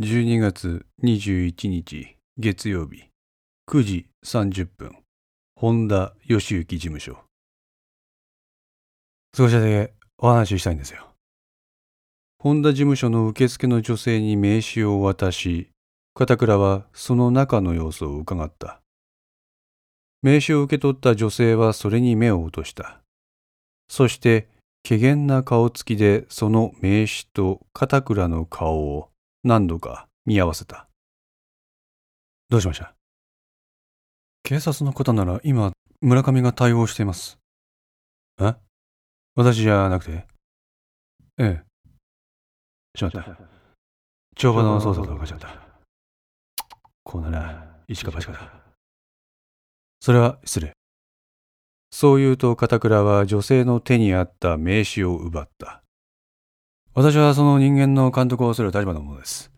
12月21日月曜日。9時30分。本田義行事務所。少しだけお話ししたいんですよ。本田事務所の受付の女性に名刺を渡し片倉はその中の様子を伺った。名刺を受け取った女性はそれに目を落とした。そして怪げな顔つきでその名刺と片倉の顔を何度か見合わせた。どうしました？警察の方なら今、村上が対応しています。え？私じゃなくて？ええ。しまった。帳場の捜査と分かっちゃった。こうなら、一か八かだ。それは失礼。そう言うと片倉は女性の手にあった名刺を奪った。私はその人間の監督をする立場のものです。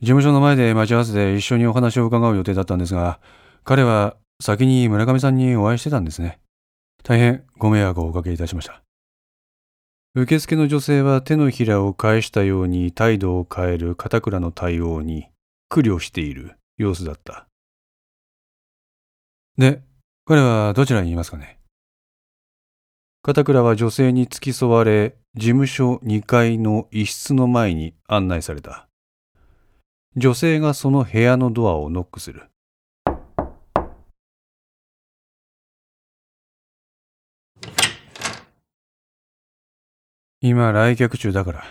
事務所の前で待ち合わせて一緒にお話を伺う予定だったんですが、彼は先に村上さんにお会いしてたんですね。大変ご迷惑をおかけいたしました。受付の女性は手のひらを返したように態度を変える片倉の対応に苦慮している様子だった。で、彼はどちらにいますかね？片倉は女性に付き添われ、事務所2階の一室の前に案内された。女性がその部屋のドアをノックする。今来客中だから。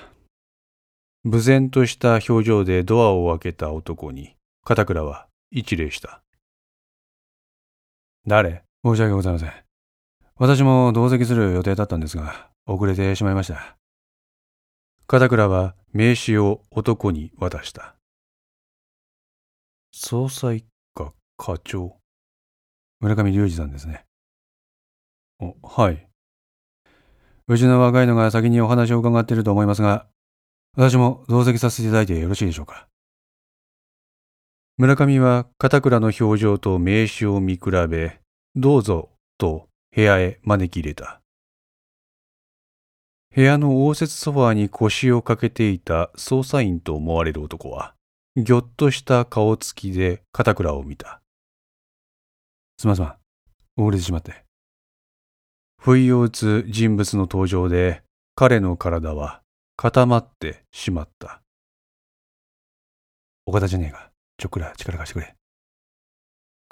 無然とした表情でドアを開けた男に片倉は一礼した。誰？申し訳ございません。私も同席する予定だったんですが、遅れてしまいました。片倉は名刺を男に渡した。捜査一課課長？村上隆二さんですね。お、はい。うちの若いのが先にお話を伺っていると思いますが、私も同席させていただいてよろしいでしょうか。村上は片倉の表情と名刺を見比べ、どうぞと部屋へ招き入れた。部屋の応接ソファーに腰をかけていた捜査員と思われる男は、ぎょっとした顔つきで片倉を見た。すまんすまん、遅れてしまって。不意を打つ人物の登場で、彼の体は固まってしまった。岡田じゃねえか。ちょっくら力貸してくれ。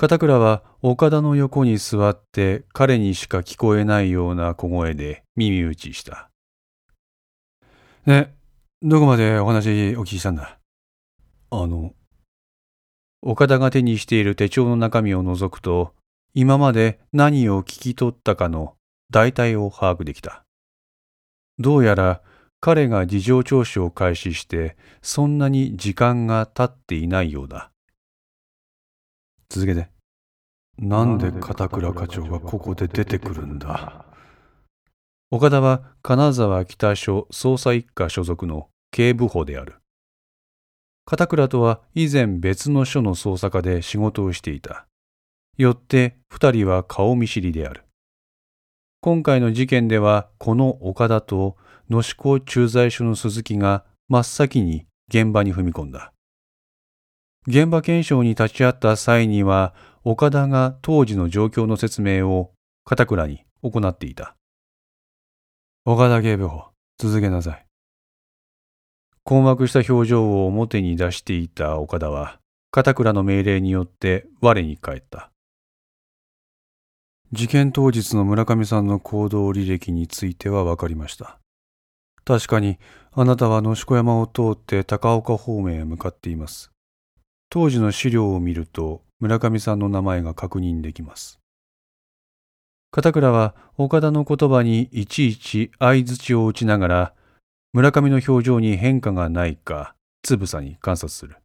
片倉は岡田の横に座って彼にしか聞こえないような小声で耳打ちした。ね、どこまでお話お聞きしたんだ？あの、岡田が手にしている手帳の中身を覗くと、今まで何を聞き取ったかの大体を把握できた。どうやら彼が事情聴取を開始してそんなに時間が経っていないようだ。続けて。なんで片倉課長がここで出てくるんだ？岡田は金沢北署捜査一課所属の警部補である。片倉とは以前別の署の捜査課で仕事をしていた。よって二人は顔見知りである。今回の事件ではこの岡田と野志港駐在所の鈴木が真っ先に現場に踏み込んだ。現場検証に立ち会った際には、岡田が当時の状況の説明を片倉に行っていた。岡田警部補、続けなさい。困惑した表情を表に出していた岡田は、片倉の命令によって我に返った。事件当日の村上さんの行動履歴については分かりました。確かに、あなたは野子山を通って高岡方面へ向かっています。当時の資料を見ると、村上さんの名前が確認できます。片倉は岡田の言葉にいちいち相槌を打ちながら、村上の表情に変化がないか、つぶさに観察する。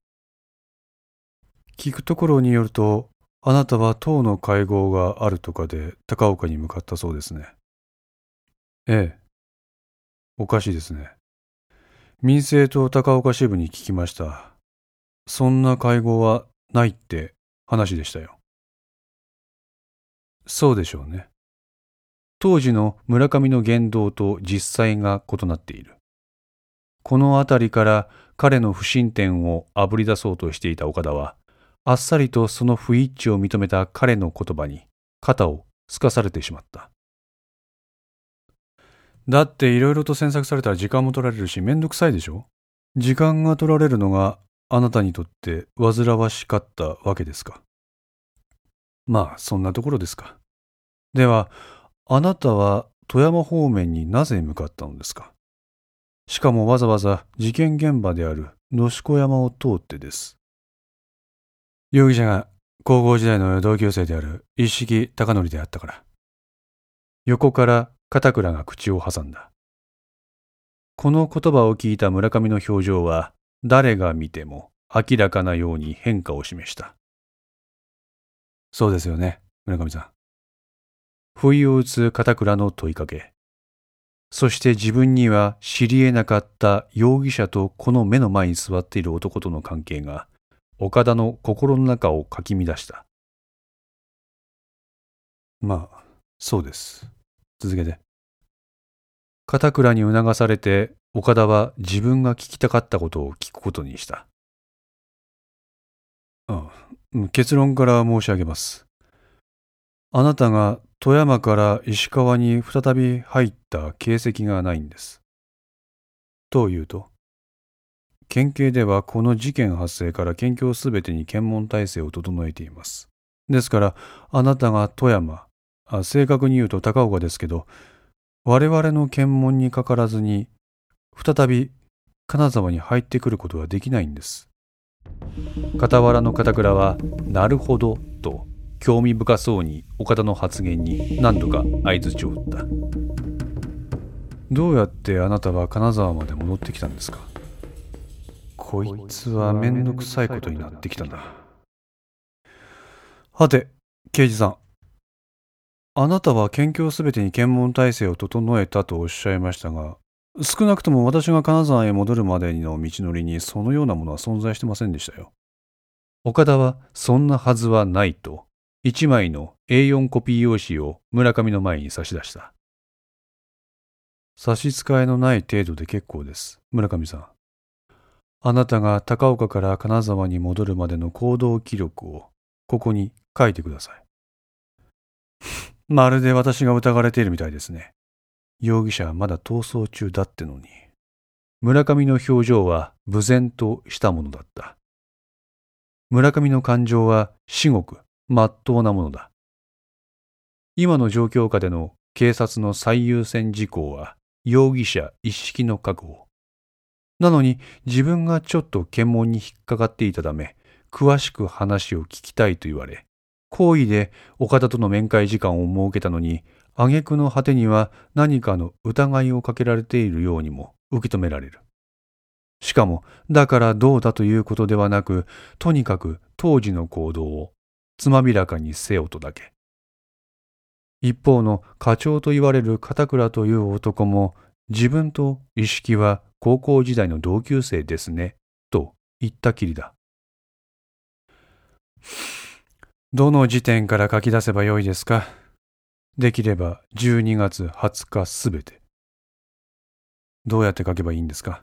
聞くところによると、あなたは党の会合があるとかで高岡に向かったそうですね。ええ。おかしいですね。民政党高岡支部に聞きました。そんな会合はないって話でしたよ。そうでしょうね。当時の村上の言動と実際が異なっている。このあたりから彼の不審点をあぶり出そうとしていた岡田は、あっさりとその不一致を認めた彼の言葉に肩をすかされてしまった。だっていろいろと詮索されたら時間も取られるしめんどくさいでしょ？時間が取られるのがあなたにとって煩わしかったわけですか？まあそんなところですか。では、あなたは富山方面になぜ向かったのですか？しかもわざわざ事件現場である野子山を通ってです。容疑者が高校時代の同級生である一式高則であったから。横から片倉が口を挟んだ。この言葉を聞いた村上の表情は誰が見ても明らかなように変化を示した。そうですよね、村上さん。不意を打つ片倉の問いかけ。そして自分には知り得なかった容疑者とこの目の前に座っている男との関係が岡田の心の中をかき乱した。まあ、そうです。続けて。片倉に促されて岡田は自分が聞きたかったことを聞くことにした。ああ結論から申し上げます。あなたが富山から石川に再び入った形跡がないんです。というと、県警ではこの事件発生から県境すべてに検問体制を整えています。ですから、あなたが富山、正確に言うと高岡ですけど、我々の検問にかからずに、再び金沢に入ってくることはできないんです。傍らの片倉は、なるほど、と興味深そうに岡田の発言に何度か相づちを打った。どうやってあなたは金沢まで戻ってきたんですか？こいつはめんどくさいことになってきたな。はて、刑事さん。あなたは県境すべてに検問体制を整えたとおっしゃいましたが、少なくとも私が金沢へ戻るまでの道のりにそのようなものは存在してませんでしたよ。岡田はそんなはずはないと、一枚の A4 コピー用紙を村上の前に差し出した。差し支えのない程度で結構です、村上さん。あなたが高岡から金沢に戻るまでの行動記録をここに書いてください。まるで私が疑われているみたいですね。容疑者はまだ逃走中だってのに。村上の表情は無然としたものだった。村上の感情は至極真っ当なものだ。今の状況下での警察の最優先事項は容疑者一式の確保。なのに自分がちょっと検問に引っかかっていたため、詳しく話を聞きたいと言われ、好意で岡田との面会時間を設けたのに、挙句の果てには何かの疑いをかけられているようにも受け止められる。しかも、だからどうだということではなく、とにかく当時の行動をつまびらかにせよとだけ。一方の課長と言われる片倉という男も、自分と意識は高校時代の同級生ですね、と言ったきりだ。どの時点から書き出せばよいですか？できれば12月20日すべて。どうやって書けばいいんですか？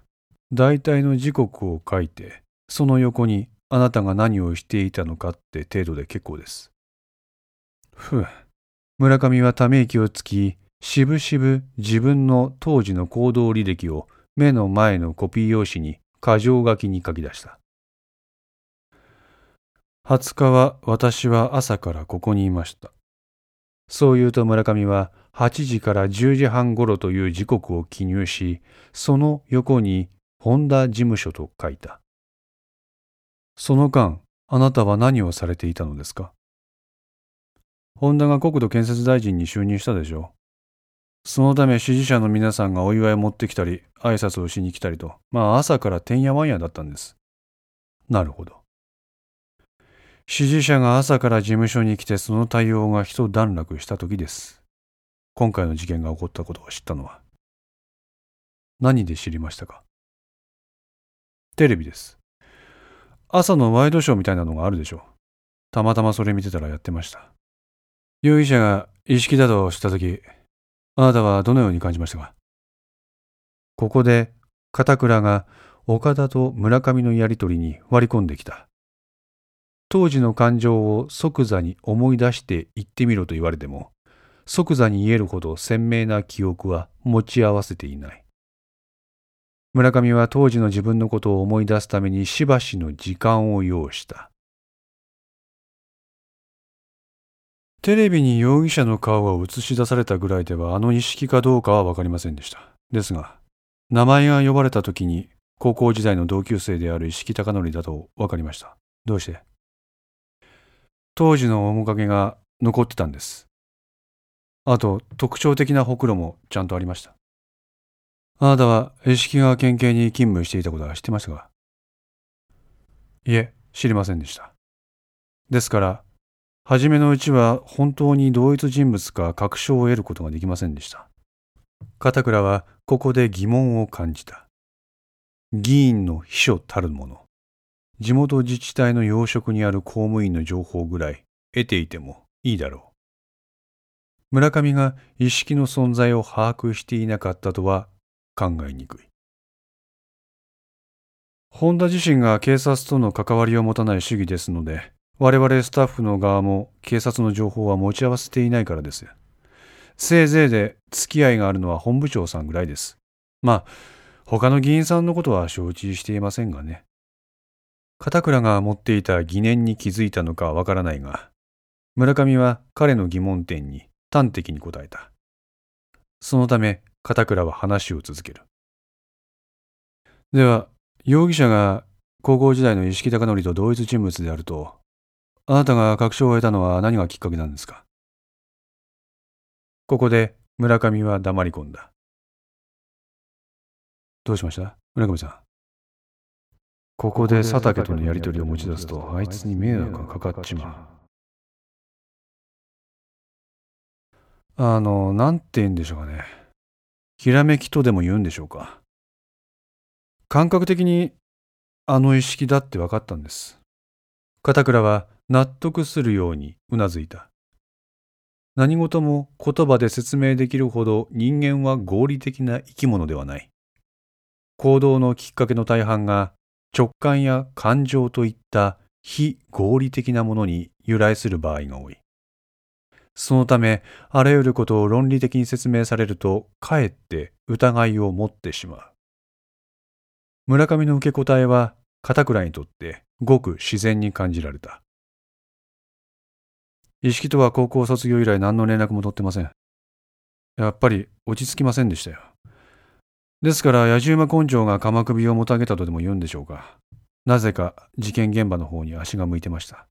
大体の時刻を書いて、その横にあなたが何をしていたのかって程度で結構です。ふう。村上はため息をつき、しぶしぶ自分の当時の行動履歴を目の前のコピー用紙に箇条書きに書き出した。20日は私は朝からここにいました。そう言うと村上は8時から10時半頃という時刻を記入し、その横に本田事務所と書いた。その間、あなたは何をされていたのですか？本田が国土建設大臣に就任したでしょう。そのため支持者の皆さんがお祝いを持ってきたり、挨拶をしに来たりと、まあ朝からてんやわんやだったんです。なるほど。支持者が朝から事務所に来てその対応が一段落した時です。今回の事件が起こったことを知ったのは。何で知りましたか？テレビです。朝のワイドショーみたいなのがあるでしょう。たまたまそれ見てたらやってました。容疑者が意識だとした時、あなたはどのように感じましたか？ここで片倉が岡田と村上のやりとりに割り込んできた。当時の感情を即座に思い出して言ってみろと言われても、即座に言えるほど鮮明な記憶は持ち合わせていない。村上は当時の自分のことを思い出すためにしばしの時間を要した。テレビに容疑者の顔が映し出されたぐらいではあの意識かどうかはわかりませんでした。ですが、名前が呼ばれた時に高校時代の同級生である石木貴則だと分かりました。どうして？当時の面影が残ってたんです。あと、特徴的なほくろもちゃんとありました。あなたは石木川県警に勤務していたことは知ってましたか？いえ、知りませんでした。ですから、初めのうちは本当に同一人物か確証を得ることができませんでした。片倉はここで疑問を感じた。議員の秘書たるもの、地元自治体の要職にある公務員の情報ぐらい得ていてもいいだろう。村上が意識の存在を把握していなかったとは考えにくい。本田自身が警察との関わりを持たない主義ですので、我々スタッフの側も警察の情報は持ち合わせていないからです。せいぜいで付き合いがあるのは本部長さんぐらいです。まあ、他の議員さんのことは承知していませんがね。片倉が持っていた疑念に気づいたのかわからないが、村上は彼の疑問点に端的に答えた。そのため、片倉は話を続ける。では、容疑者が高校時代の石木貴則と同一人物であるとあなたが確証を得たのは何がきっかけなんですか？ここで村上は黙り込んだ。どうしました？村上さん。ここで佐竹とのやりとりを持ち出すと、あいつに迷惑がかかっちまう。あの、なんて言うんでしょうかね。ひらめきとでも言うんでしょうか。感覚的にあの意識だって分かったんです。片倉は納得するようにうなずいた。何事も言葉で説明できるほど人間は合理的な生き物ではない。行動のきっかけの大半が直感や感情といった非合理的なものに由来する場合が多い。そのため、あらゆることを論理的に説明されると、かえって疑いを持ってしまう。村上の受け答えは、片倉にとってごく自然に感じられた。意識とは高校卒業以来何の連絡も取ってません。やっぱり落ち着きませんでしたよ。ですから野獣馬根性が鎌首をもたげたとでも言うんでしょうか。なぜか事件現場の方に足が向いてました。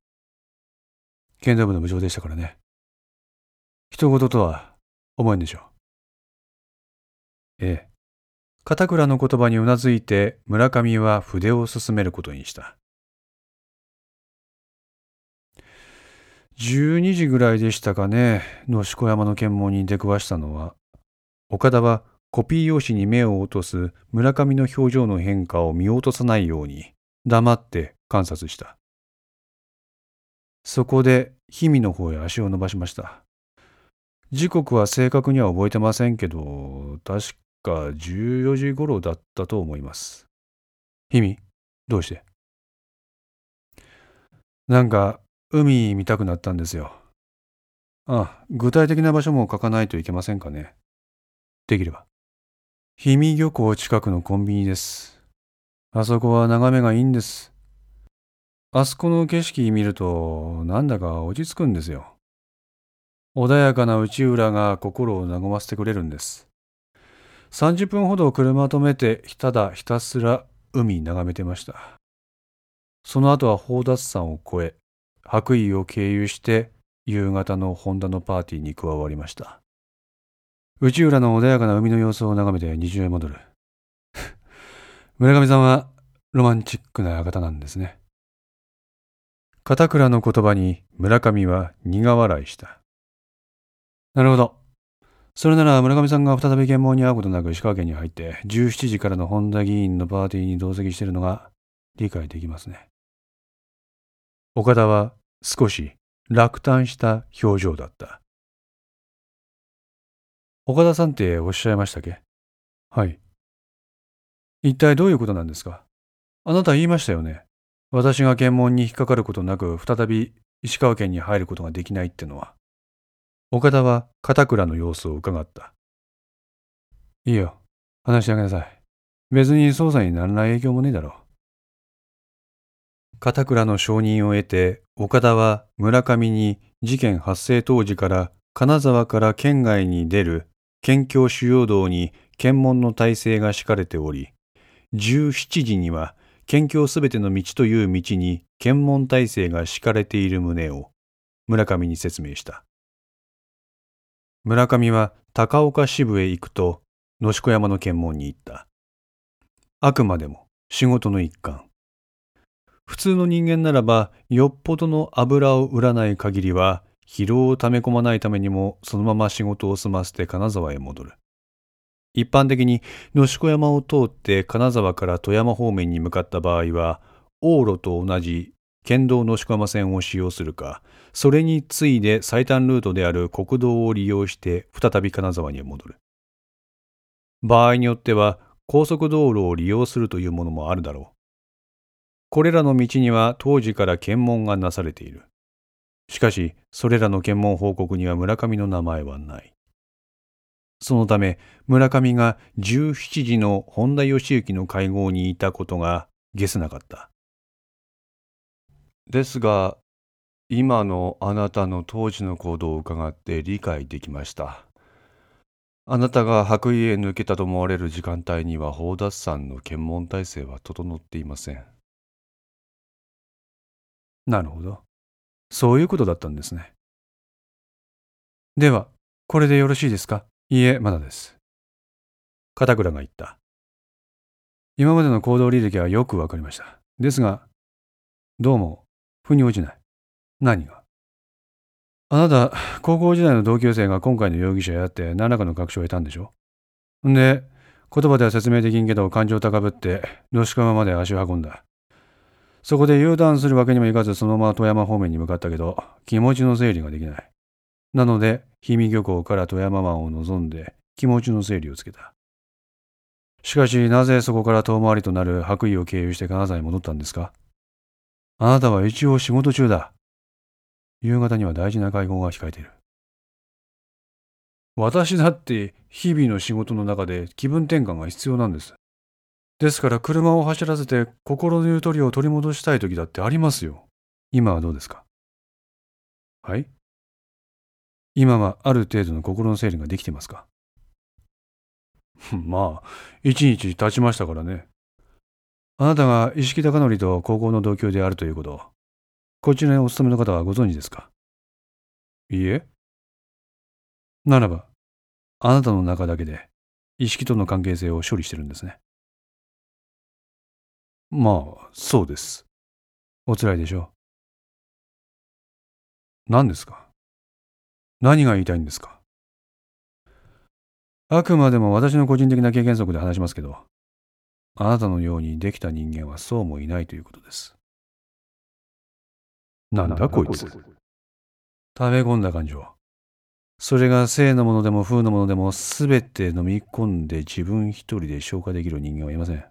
剣道部の部長でしたからね。人事とは思えんでしょう。ええ。片倉の言葉にうなずいて村上は筆を進めることにした。12時ぐらいでしたかね、のしこ山の検問に出くわしたのは、岡田はコピー用紙に目を落とす村上の表情の変化を見落とさないように黙って観察した。そこで氷見の方へ足を伸ばしました。時刻は正確には覚えてませんけど、確か14時頃だったと思います。氷見どうして？なんか海見たくなったんですよ。ああ、具体的な場所も書かないといけませんかね。できれば。氷見漁港近くのコンビニです。あそこは眺めがいいんです。あそこの景色見ると、なんだか落ち着くんですよ。穏やかな内浦が心を和ませてくれるんです。30分ほど車止めて、ただひたすら海眺めてました。その後は宝達山を越え、白衣を経由して夕方のホンダのパーティーに加わりました。内浦の穏やかな海の様子を眺めて虹へ戻る。村上さんはロマンチックな方なんですね。片倉の言葉に村上は苦笑いした。なるほど。それなら村上さんが再び検問に会うことなく石川県に入って17時からの本田議員のパーティーに同席しているのが理解できますね。岡田は少し落胆した表情だった。岡田さんっておっしゃいましたっけ？はい。一体どういうことなんですか？あなた言いましたよね。私が検問に引っかかることなく、再び石川県に入ることができないってのは。岡田は片倉の様子を伺った。いいよ。話してあげなさい。別に捜査に何ら影響もねえだろう。片倉の承認を得て、岡田は村上に事件発生当時から金沢から県外に出る県境主要道に検問の体制が敷かれており、17時には県境すべての道という道に検問体制が敷かれている旨を村上に説明した。村上は高岡支部へ行くと野子山の検問に行った。あくまでも仕事の一環。普通の人間ならば、よっぽどの油を売らない限りは、疲労を溜め込まないためにも、そのまま仕事を済ませて金沢へ戻る。一般的に、野子山を通って金沢から富山方面に向かった場合は、往路と同じ県道野子山線を使用するか、それに次いで最短ルートである国道を利用して再び金沢に戻る。場合によっては高速道路を利用するというものもあるだろう。これらの道には当時から検問がなされている。しかし、それらの検問報告には村上の名前はない。そのため、村上が17時の本田義行の会合にいたことがゲスなかった。ですが、今のあなたの当時の行動を伺って理解できました。あなたが白衣へ抜けたと思われる時間帯には、宝達山の検問体制は整っていません。なるほど。そういうことだったんですね。では、これでよろしいですか？いいえ、まだです。片倉が言った。今までの行動履歴はよくわかりました。ですが、どうも、腑に落ちない。何が？あなた、高校時代の同級生が今回の容疑者やって何らかの確証を得たんでしょ？んで、言葉では説明できんけど感情高ぶって、野宿川まで足を運んだ。そこで U ターンするわけにもいかずそのまま富山方面に向かったけど、気持ちの整理ができない。なので、氷見漁港から富山湾を望んで気持ちの整理をつけた。しかし、なぜそこから遠回りとなる白衣を経由して金沢に戻ったんですか？あなたは一応仕事中だ。夕方には大事な会合が控えている。私だって日々の仕事の中で気分転換が必要なんです。ですから車を走らせて心のゆとりを取り戻したい時だってありますよ。今はどうですか？はい？今はある程度の心の整理ができてますか？まあ、一日経ちましたからね。あなたが石木貴則と高校の同級であるということ、こちらにお勤めの方はご存知ですか？いいえ。ならば、あなたの中だけで、石木との関係性を処理してるんですね。まあ、そうです。おつらいでしょう。何ですか？何が言いたいんですか？あくまでも私の個人的な経験則で話しますけど、あなたのようにできた人間はそうもいないということです。なんだこいつ。食べ込んだ感情。それが性のものでも風のものでもすべて飲み込んで自分一人で消化できる人間はいません。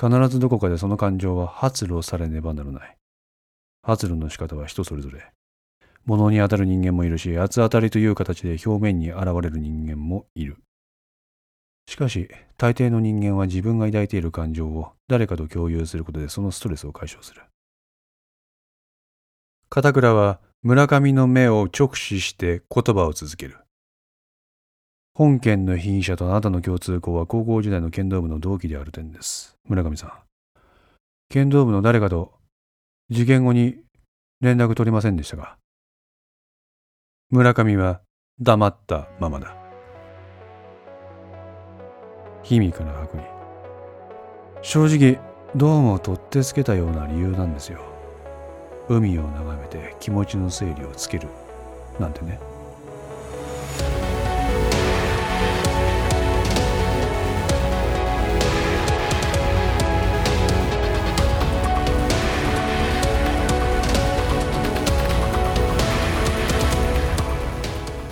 必ずどこかでその感情は発露されねばならない。発露の仕方は人それぞれ。物に当たる人間もいるし、八つ当たりという形で表面に現れる人間もいる。しかし、大抵の人間は自分が抱いている感情を誰かと共有することでそのストレスを解消する。片倉は村上の目を直視して言葉を続ける。本件の被疑者とあなたの共通項は高校時代の剣道部の同期である点です。村上さん。剣道部の誰かと事件後に連絡取りませんでしたか？村上は黙ったままだ。卑弥呼の白衣。正直、どうも取ってつけたような理由なんですよ。海を眺めて気持ちの整理をつける。なんてね。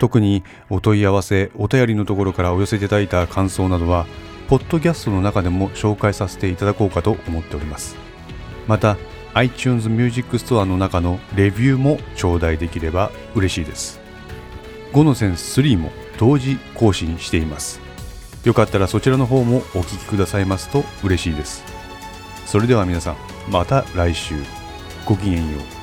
特にお問い合わせお便りのところからお寄せいただいた感想などはポッドキャストの中でも紹介させていただこうかと思っております。また iTunes Music Store の中のレビューも頂戴できれば嬉しいです。5の線3も同時更新しています。よかったらそちらの方もお聴きくださいますと嬉しいです。それでは皆さんまた来週。ごきげんよう。